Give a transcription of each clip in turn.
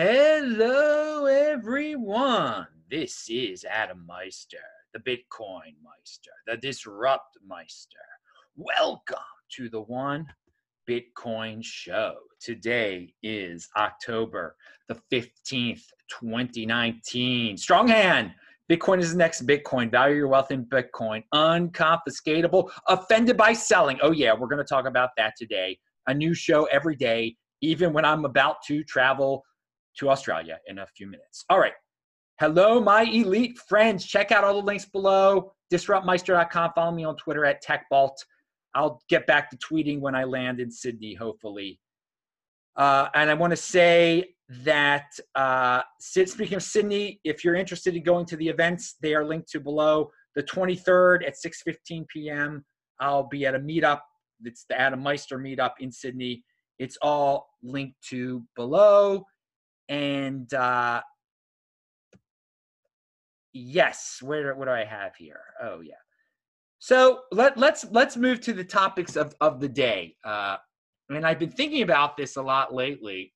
Hello, everyone. This is Adam Meister, the Bitcoin Meister, the Disrupt Meister. Welcome to the One Bitcoin Show. Today is October the 15th, 2019. Strong hand. Bitcoin is the next Bitcoin. Value your wealth in Bitcoin. Unconfiscatable. Offended by selling. Oh, yeah, we're going to talk about that today. A new show every day, even when I'm about to travel to Australia in a few minutes. All right. Hello, my elite friends. Check out all the links below. Disruptmeister.com. Follow me on Twitter at TechBalt. I'll get back to tweeting when I land in Sydney, hopefully. Uh, and I want to say that uh, speaking of Sydney, if you're interested in going to the events, they are linked to below. The 23rd at 6:15 p.m. I'll be at a meetup. It's the Adam Meister meetup in Sydney. It's all linked to below. And uh, yes, where what do I have here? Oh yeah. So let let's let's move to the topics of of the day. Uh, and I've been thinking about this a lot lately.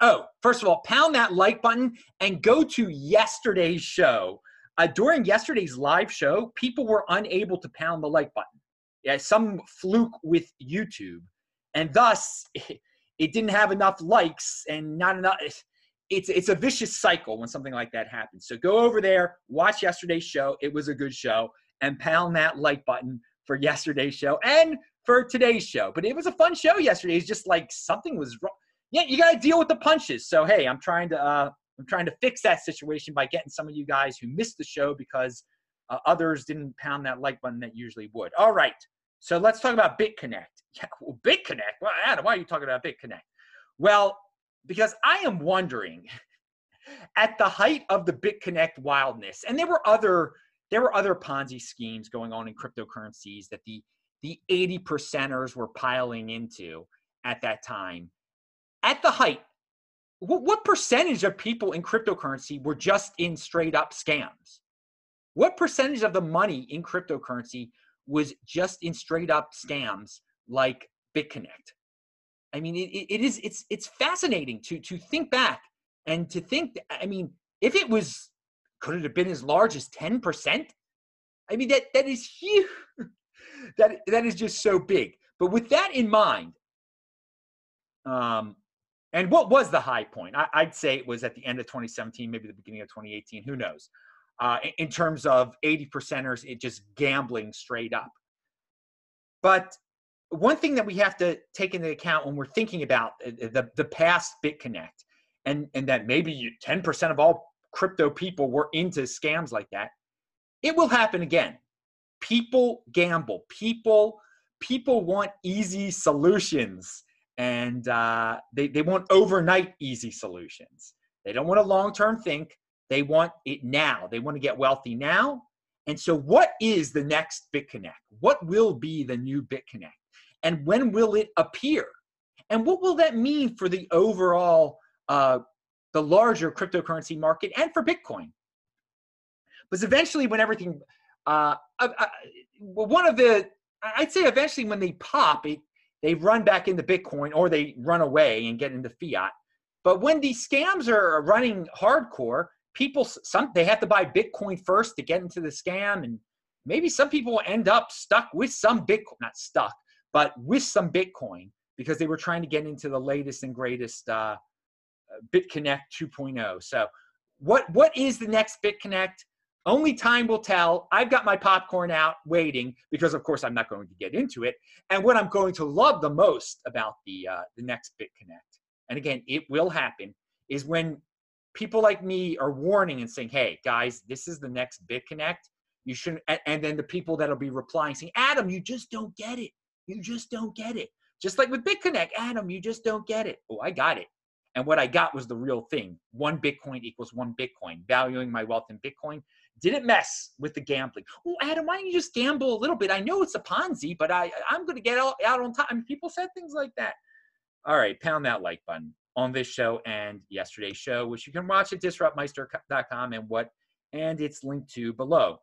Oh, first of all, pound that like button and go to yesterday's show. Uh, during yesterday's live show, people were unable to pound the like button. Yeah, some fluke with YouTube, and thus it didn't have enough likes and not enough. It's it's a vicious cycle when something like that happens. So go over there, watch yesterday's show. It was a good show, and pound that like button for yesterday's show and for today's show. But it was a fun show yesterday. It's just like something was wrong. Yeah, you got to deal with the punches. So hey, I'm trying to uh, I'm trying to fix that situation by getting some of you guys who missed the show because uh, others didn't pound that like button that usually would. All right. So let's talk about BitConnect. Yeah, well, BitConnect. Well, Adam, why are you talking about BitConnect? Well, because I am wondering, at the height of the BitConnect wildness, and there were other there were other Ponzi schemes going on in cryptocurrencies that the the 80 percenters were piling into at that time. At the height, what percentage of people in cryptocurrency were just in straight up scams? What percentage of the money in cryptocurrency was just in straight up scams like BitConnect. I mean, it, it is it's it's fascinating to to think back and to think. I mean, if it was, could it have been as large as ten percent? I mean, that that is huge. that that is just so big. But with that in mind, um, and what was the high point? I, would say it was at the end of 2017, maybe the beginning of 2018. Who knows? uh, in terms of 80 percenters, it just gambling straight up. But one thing that we have to take into account when we're thinking about the, the past BitConnect, and, and that maybe 10% of all crypto people were into scams like that, it will happen again. People gamble. People people want easy solutions, and uh, they they want overnight easy solutions. They don't want a long term think. They want it now. They want to get wealthy now. And so, what is the next BitConnect? What will be the new BitConnect? And when will it appear? And what will that mean for the overall, uh, the larger cryptocurrency market and for Bitcoin? Because eventually, when everything, uh, one of the, I'd say eventually when they pop, it, they run back into Bitcoin or they run away and get into fiat. But when these scams are running hardcore, people some they have to buy bitcoin first to get into the scam and maybe some people end up stuck with some bitcoin not stuck but with some bitcoin because they were trying to get into the latest and greatest uh, bitconnect 2.0 so what what is the next bitconnect only time will tell i've got my popcorn out waiting because of course i'm not going to get into it and what i'm going to love the most about the uh, the next bitconnect and again it will happen is when people like me are warning and saying, hey, guys, this is the next BitConnect. You shouldn't. And then the people that'll be replying saying, Adam, you just don't get it. You just don't get it. Just like with BitConnect, Adam, you just don't get it. Oh, I got it. And what I got was the real thing. One Bitcoin equals one Bitcoin. Valuing my wealth in Bitcoin didn't mess with the gambling. Oh, Adam, why don't you just gamble a little bit? I know it's a Ponzi, but I, I'm going to get out, out on time. People said things like that. All right, pound that like button on this show and yesterday's show, which you can watch at disruptmeister.com and what and it's linked to below.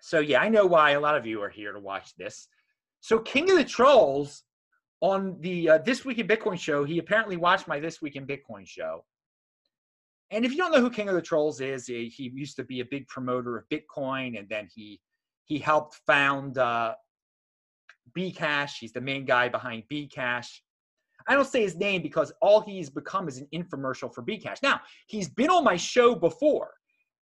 So yeah, I know why a lot of you are here to watch this. So King of the Trolls on the uh, This Week in Bitcoin show, he apparently watched my This Week in Bitcoin show. And if you don't know who King of the Trolls is, he, he used to be a big promoter of Bitcoin, and then he he helped found uh, Bcash. He's the main guy behind Bcash. I don't say his name because all he's become is an infomercial for Bcash. Now, he's been on my show before,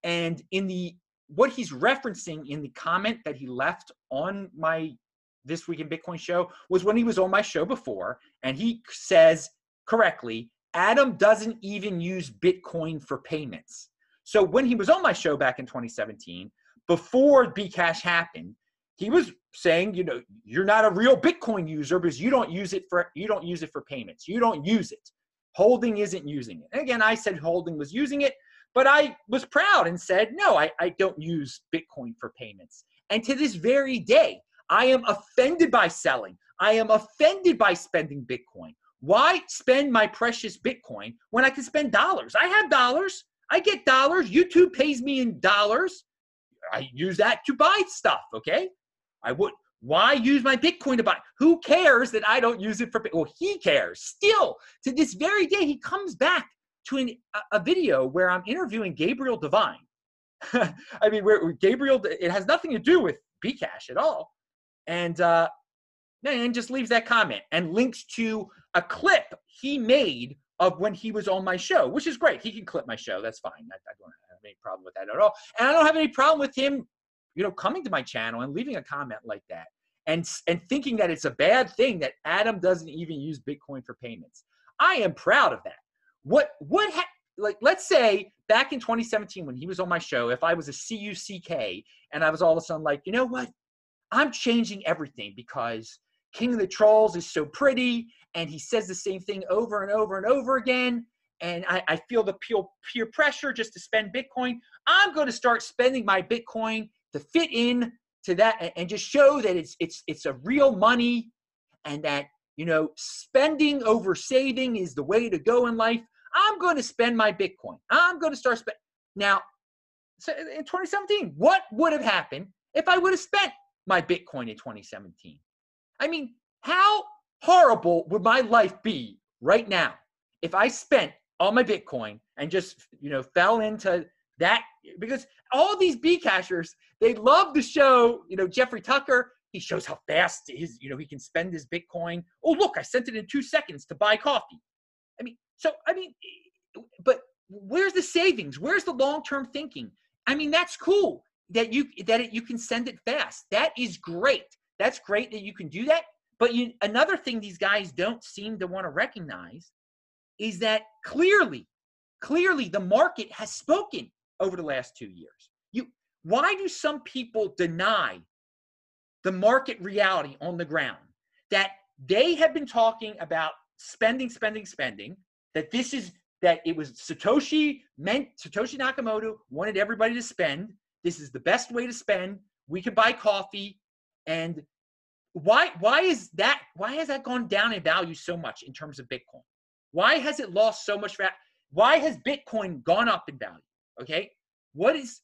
and in the what he's referencing in the comment that he left on my this week in Bitcoin show was when he was on my show before, and he says correctly, Adam doesn't even use Bitcoin for payments. So when he was on my show back in 2017, before Bcash happened, he was saying, you know, you're not a real Bitcoin user because you don't use it for you don't use it for payments. You don't use it. Holding isn't using it. And again, I said Holding was using it, but I was proud and said, no, I, I don't use Bitcoin for payments. And to this very day, I am offended by selling. I am offended by spending Bitcoin. Why spend my precious Bitcoin when I can spend dollars? I have dollars. I get dollars. YouTube pays me in dollars. I use that to buy stuff, okay? I would why use my Bitcoin to buy? Who cares that I don't use it for well, he cares. Still, to this very day, he comes back to an, a, a video where I'm interviewing Gabriel Devine. I mean, where, where Gabriel, it has nothing to do with Bcash at all and uh, and just leaves that comment and links to a clip he made of when he was on my show, which is great. He can clip my show. That's fine. I, I, don't have any problem with that at all. And I don't have any problem with him, you know, coming to my channel and leaving a comment like that and and thinking that it's a bad thing that Adam doesn't even use Bitcoin for payments. I am proud of that. What what ha- like let's say back in 2017 when he was on my show, if I was a CUCK and I was all of a sudden like, you know what? I'm changing everything because King of the Trolls is so pretty and he says the same thing over and over and over again. And I, I feel the peer, peer pressure just to spend Bitcoin. I'm going to start spending my Bitcoin to fit in to that and just show that it's it's it's a real money and that you know spending over saving is the way to go in life. I'm going to spend my Bitcoin. I'm going to start spend now. So in 2017, what would have happened if I would have spent my Bitcoin in 2017. I mean, how horrible would my life be right now if I spent all my Bitcoin and just, you know, fell into that? Because all these B cashers, they love to show, you know, Jeffrey Tucker, he shows how fast his, you know, he can spend his Bitcoin. Oh, look, I sent it in two seconds to buy coffee. I mean, so, I mean, but where's the savings? Where's the long term thinking? I mean, that's cool that you that it, you can send it fast. That is great. That's great that you can do that. But you, another thing these guys don't seem to want to recognize is that clearly, clearly the market has spoken over the last two years. You, why do some people deny the market reality on the ground that they have been talking about spending, spending, spending? That this is that it was Satoshi meant Satoshi Nakamoto wanted everybody to spend this is the best way to spend. We can buy coffee. And why why is that why has that gone down in value so much in terms of Bitcoin? Why has it lost so much value? Why has Bitcoin gone up in value? Okay. What is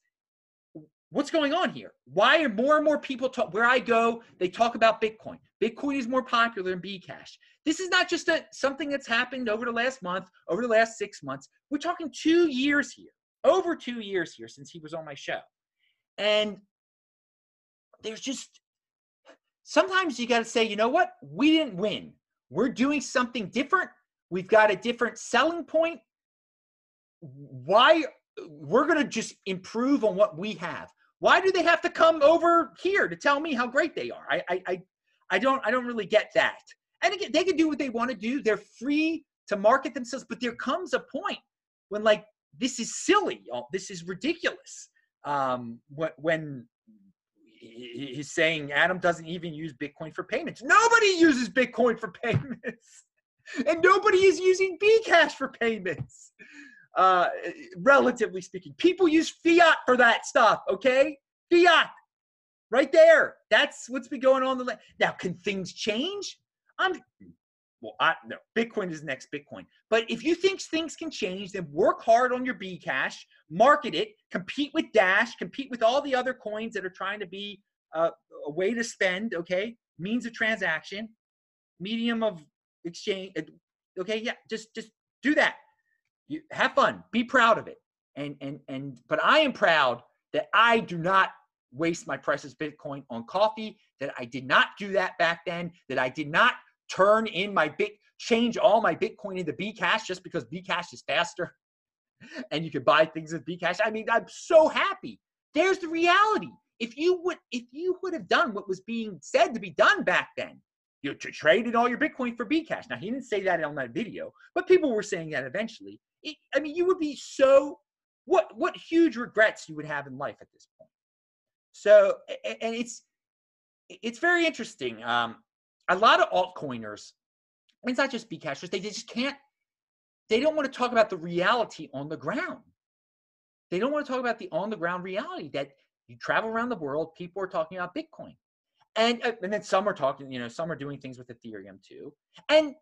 what's going on here? Why are more and more people talk where I go, they talk about Bitcoin. Bitcoin is more popular than Bcash. This is not just a something that's happened over the last month, over the last six months. We're talking two years here, over two years here since he was on my show. And there's just sometimes you got to say, you know what? We didn't win. We're doing something different. We've got a different selling point. Why? We're going to just improve on what we have. Why do they have to come over here to tell me how great they are? I, I, I, I don't, I don't really get that. And again, they can do what they want to do. They're free to market themselves, but there comes a point when like this is silly. This is ridiculous um, when he's saying Adam doesn't even use Bitcoin for payments. Nobody uses Bitcoin for payments, and nobody is using Bcash for payments. Uh, relatively speaking, people use fiat for that stuff. Okay, fiat, right there. That's what's been going on. The now, can things change? I'm well, I no, Bitcoin is next Bitcoin. But if you think things can change, then work hard on your Bcash, market it, compete with Dash, compete with all the other coins that are trying to be uh, a way to spend, okay, means of transaction. medium of exchange. uh, Okay, yeah, just just do that. You have fun. Be proud of it. And and and but I am proud that I do not waste my precious Bitcoin on coffee. That I did not do that back then. That I did not turn in my bit change all my Bitcoin into Bcash just because Bcash is faster and you can buy things with Bcash. I mean, I'm so happy. There's the reality. If you would if you would have done what was being said to be done back then, you traded all your Bitcoin for Bcash. Now he didn't say that on that video, but people were saying that eventually. It, I mean, you would be so what what huge regrets you would have in life at this point. So and it's it's very interesting. Um, a lot of altcoiners, it's not just Bcashers, they just can't. They don't want to talk about the reality on the ground. They don't want to talk about the on the ground reality that you travel around the world, people are talking about Bitcoin. And, uh, and then some are talking, you know, some are doing things with Ethereum too. And,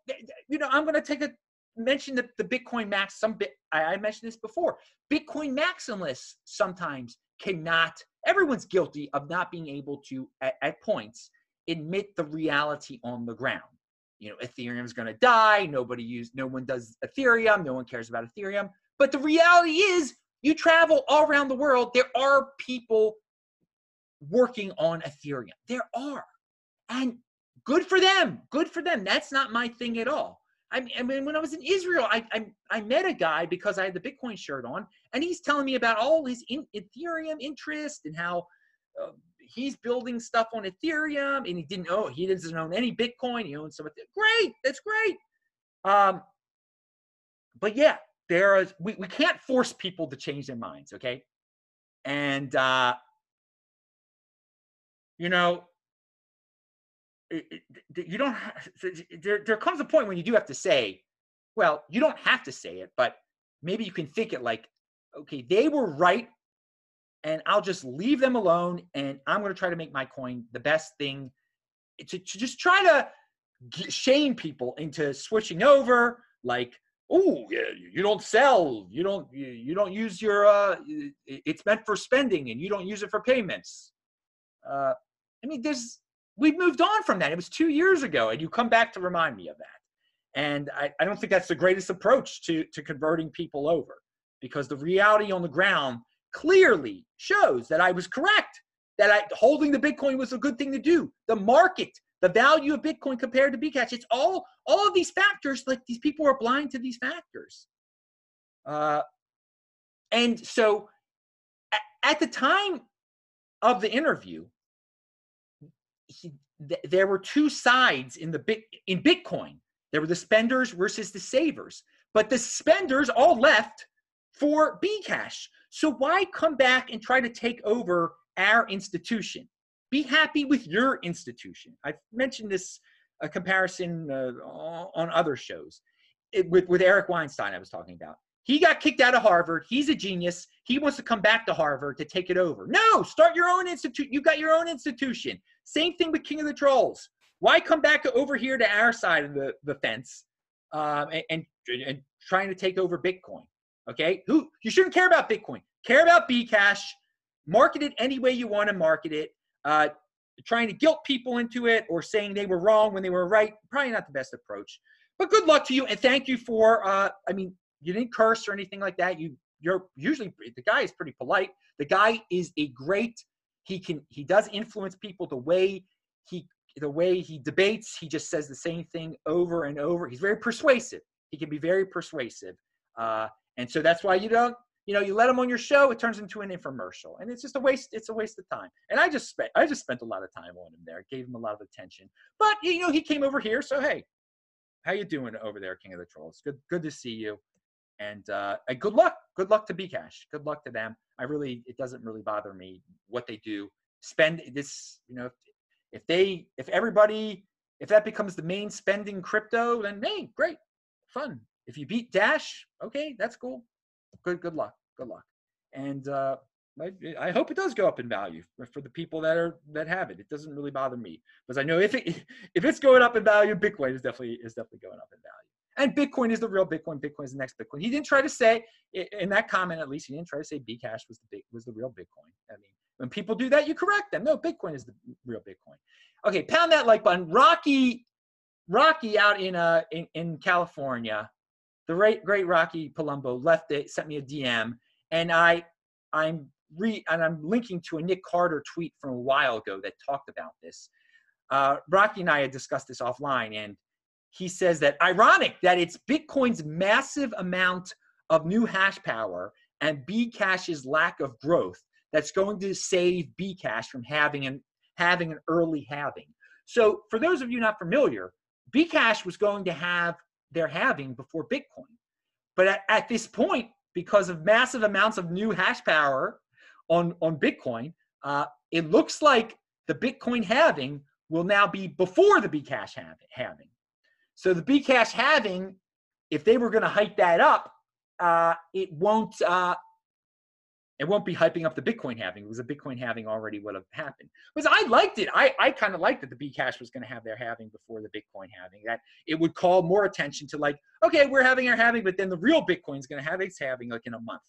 you know, I'm going to take a mention the, the Bitcoin max. Some bit, I, I mentioned this before. Bitcoin maximalists sometimes cannot, everyone's guilty of not being able to, at, at points, admit the reality on the ground. You know, Ethereum's going to die. Nobody use, no one does Ethereum. No one cares about Ethereum. But the reality is, you travel all around the world. There are people working on Ethereum. There are, and good for them. Good for them. That's not my thing at all. I mean, when I was in Israel, I, I, I met a guy because I had the Bitcoin shirt on, and he's telling me about all his in, Ethereum interest and how uh, he's building stuff on Ethereum, and he didn't own he doesn't own any Bitcoin. He owns some. Great, that's great. Um, but yeah, there is we, we can't force people to change their minds, okay? And uh, you know, it, it, you don't. Have, there, there comes a point when you do have to say, well, you don't have to say it, but maybe you can think it like, okay, they were right, and I'll just leave them alone, and I'm going to try to make my coin the best thing. To, to just try to shame people into switching over, like, oh, yeah, you don't sell, you don't, you, you don't use your, uh, it's meant for spending, and you don't use it for payments. Uh, I mean, there's we've moved on from that. It was two years ago, and you come back to remind me of that. And I, I don't think that's the greatest approach to, to converting people over because the reality on the ground clearly shows that I was correct, that I, holding the Bitcoin was a good thing to do. The market, the value of Bitcoin compared to Bcash, it's all, all of these factors, like these people are blind to these factors. Uh, and so at the time of the interview, he, th- there were two sides in the bit in Bitcoin. There were the spenders versus the savers, but the spenders all left for Bcash. So why come back and try to take over our institution? Be happy with your institution. I've mentioned this a comparison uh, on other shows it, with with Eric Weinstein. I was talking about. He got kicked out of Harvard. He's a genius. He wants to come back to Harvard to take it over. No, start your own institute. You've got your own institution. Same thing with King of the Trolls. Why come back over here to our side of the, the fence um, and, and, and trying to take over Bitcoin? Okay, who you shouldn't care about Bitcoin. Care about Bcash. Market it any way you want to market it. Uh, trying to guilt people into it or saying they were wrong when they were right. Probably not the best approach. But good luck to you and thank you for. Uh, I mean, you didn't curse or anything like that. You you're usually the guy is pretty polite. The guy is a great he can he does influence people the way he the way he debates. He just says the same thing over and over. He's very persuasive. He can be very persuasive, uh, and so that's why you don't you know you let them on your show. It turns into an infomercial, and it's just a waste. It's a waste of time. And I just spent I just spent a lot of time on him there. Gave him a lot of attention, but you know he came over here. So hey, how you doing over there, King of the Trolls? Good good to see you. And, uh, good luck. Good luck to Bcash. Good luck to them. I really, it doesn't really bother me what they do. Spend this, you know, if they, if everybody, if that becomes the main spending crypto, then hey, great, fun. If you beat Dash, okay, that's cool. Good, good luck. Good luck. And uh, I, I hope it does go up in value for, the people that are that have it. It doesn't really bother me because I know if it if it's going up in value, Bitcoin is definitely is definitely going up in value. And Bitcoin is the real Bitcoin. Bitcoin is the next Bitcoin. He didn't try to say in that comment, at least, he didn't try to say Bcash was the big, was the real Bitcoin. I mean, when people do that, you correct them. No, Bitcoin is the real Bitcoin. Okay, pound that like button. Rocky Rocky out in uh in, in California, the great Rocky Palumbo left it, sent me a DM, and I I'm re and I'm linking to a Nick Carter tweet from a while ago that talked about this. Uh, Rocky and I had discussed this offline, and he says that ironic that it's Bitcoin's massive amount of new hash power and Bcash's lack of growth that's going to save Bcash from having an having an early halving. So for those of you not familiar, Bcash was going to have their halving before Bitcoin. But at, at this point, because of massive amounts of new hash power on, on Bitcoin, uh, it looks like the Bitcoin halving will now be before the Bcash halving. So the Bcash halving, if they were going to hike that up, uh, it won't uh, it won't be hyping up the Bitcoin halving because the Bitcoin halving already would have happened. Because I liked it. I, I kind of liked that the Bcash was going to have their halving before the Bitcoin halving. That it would call more attention to like, okay, we're having our halving, but then the real Bitcoin is going to have its halving like in a month.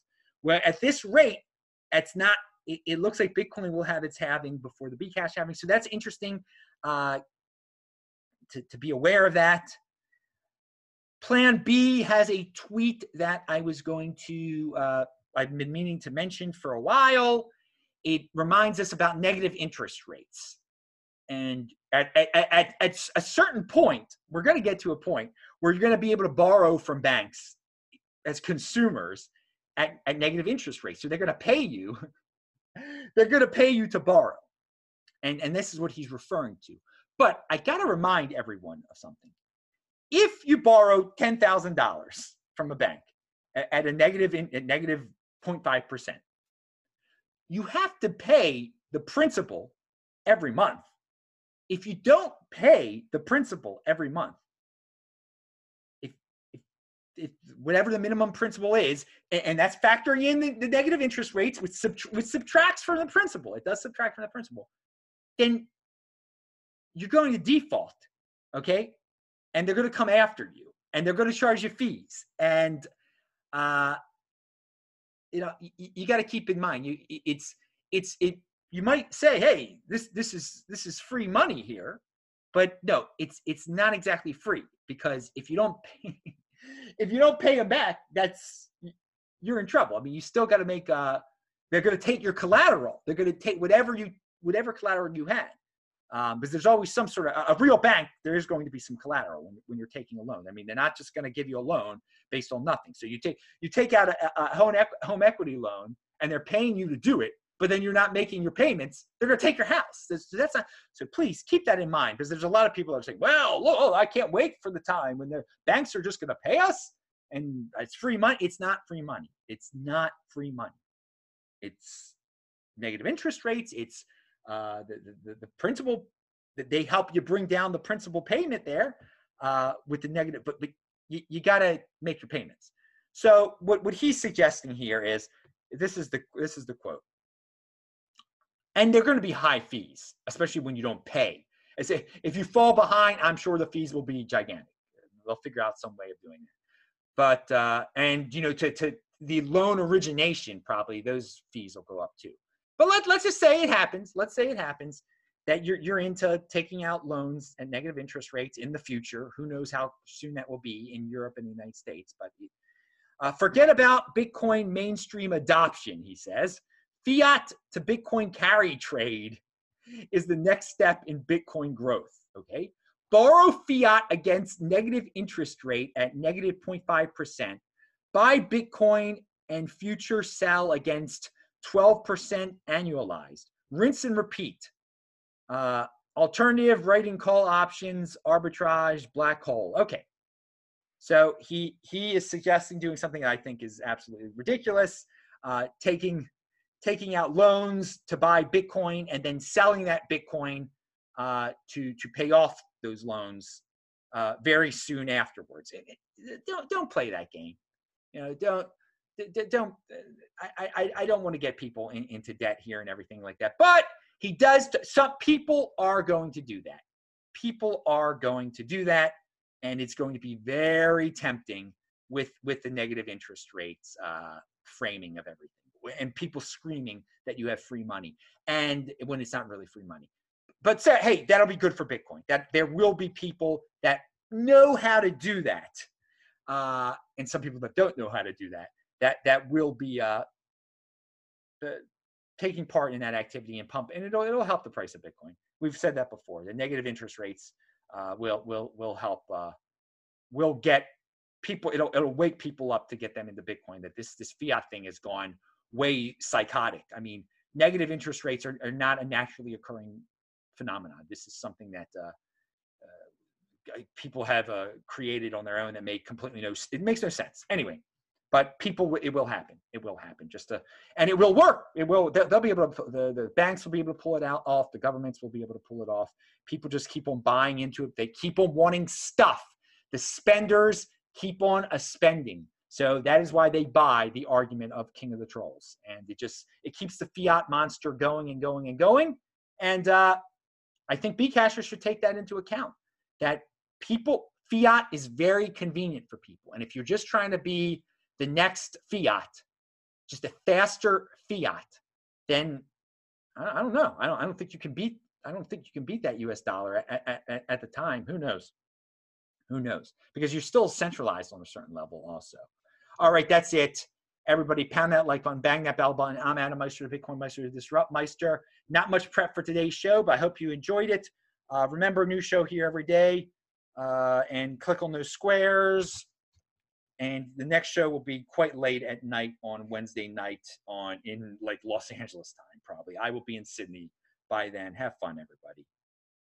Where at this rate, it's not. It, it looks like Bitcoin will have its halving before the Bcash halving. So that's interesting uh, to to be aware of that. Plan B has a tweet that I was going to. Uh, I've been meaning to mention for a while. It reminds us about negative interest rates. And at, at, at, at a certain point, we're going to get to a point where you're going to be able to borrow from banks as consumers at, at negative interest rates. So they're going to pay you. they're going to pay you to borrow. And, and this is what he's referring to. But I got to remind everyone of something. If you borrow $10,000 from a bank at, at a negative, in, at negative 0.5%. You have to pay the principal every month. If you don't pay the principal every month, if, if, if whatever the minimum principal is, and, and that's factoring in the, the, negative interest rates, which, subtra- which subtracts from the principal, it does subtract from the principal, then you're going to default, okay? And they're going to come after you, and they're going to charge you fees. And uh, you know you, you got to keep in mind you it's it's it you might say hey this this is this is free money here but no it's it's not exactly free because if you don't pay if you don't pay them back that's you're in trouble. I mean you still got to make uh they're going to take your collateral. They're going to take whatever you whatever collateral you had um, because there's always some sort of a, real bank there is going to be some collateral when, when you're taking a loan. I mean they're not just going to give you a loan based on nothing. So you take you take out a, a home, equ- home equity loan and they're paying you to do it but then you're not making your payments they're going to take your house. That's, that's not so please keep that in mind because there's a lot of people that are saying well look, i can't wait for the time when the banks are just going to pay us and it's free money it's not free money. It's not free money. It's negative interest rates. It's uh, the, the, the principal that they help you bring down the principal payment there uh, with the negative, but, but you, you got to make your payments. So what, what he's suggesting here is this is the this is the quote. And they're going to be high fees, especially when you don't pay. As if, if you fall behind, I'm sure the fees will be gigantic. They'll figure out some way of doing it. But uh, and you know to to the loan origination, probably those fees will go up too. But let, let's just say it happens. Let's say it happens that you're, you're into taking out loans at negative interest rates in the future. Who knows how soon that will be in Europe and the United States. But uh, forget about Bitcoin mainstream adoption, he says. Fiat to Bitcoin carry trade is the next step in Bitcoin growth. Okay. Borrow fiat against negative interest rate at negative 0.5%. Buy Bitcoin and future sell against 12% annualized. Rinse and repeat. Uh, alternative writing call options, arbitrage, black hole. Okay. So he he is suggesting doing something I think is absolutely ridiculous, uh, taking taking out loans to buy Bitcoin and then selling that Bitcoin uh, to to pay off those loans uh, very soon afterwards. Don't don't play that game. You know, don't don't I, I, I don't want to get people in, into debt here and everything like that. But he does. Some people are going to do that. People are going to do that, and it's going to be very tempting with with the negative interest rates uh, framing of everything, and people screaming that you have free money, and when it's not really free money. But say, hey, that'll be good for Bitcoin. That there will be people that know how to do that, uh, and some people that don't know how to do that, that that will be uh, uh, taking part in that activity and pump, and it'll it'll help the price of Bitcoin. We've said that before. The negative interest rates uh, will will will help. Uh, will get people. It'll it'll wake people up to get them into Bitcoin. That this this fiat thing has gone way psychotic. I mean, negative interest rates are, are not a naturally occurring phenomenon. This is something that uh, uh, people have created on their own that make completely no. It makes no sense. Anyway, but people, it will happen. It will happen. Just to, and it will work. It will. They'll, be able to. The, the banks will be able to pull it out off. The governments will be able to pull it off. People just keep on buying into it. They keep on wanting stuff. The spenders keep on a spending. So that is why they buy the argument of King of the Trolls, and it just it keeps the fiat monster going and going and going. And uh, I think Bcashers should take that into account. That people fiat is very convenient for people, and if you're just trying to be the next fiat, just a faster fiat, then I don't know. I don't. I don't think you can beat. I don't think you can beat that U.S. dollar at, at, at the time. Who knows? Who knows? Because you're still centralized on a certain level, also. All right, that's it. Everybody, pound that like button, bang that bell button. I'm Adam Meister, the Bitcoin Meister, the Disrupt Meister. Not much prep for today's show, but I hope you enjoyed it. Uh, remember, new show here every day, uh, and click on those squares. And the next show will be quite late at night on Wednesday night on in like Los Angeles time, probably. I will be in Sydney by then. Have fun, everybody.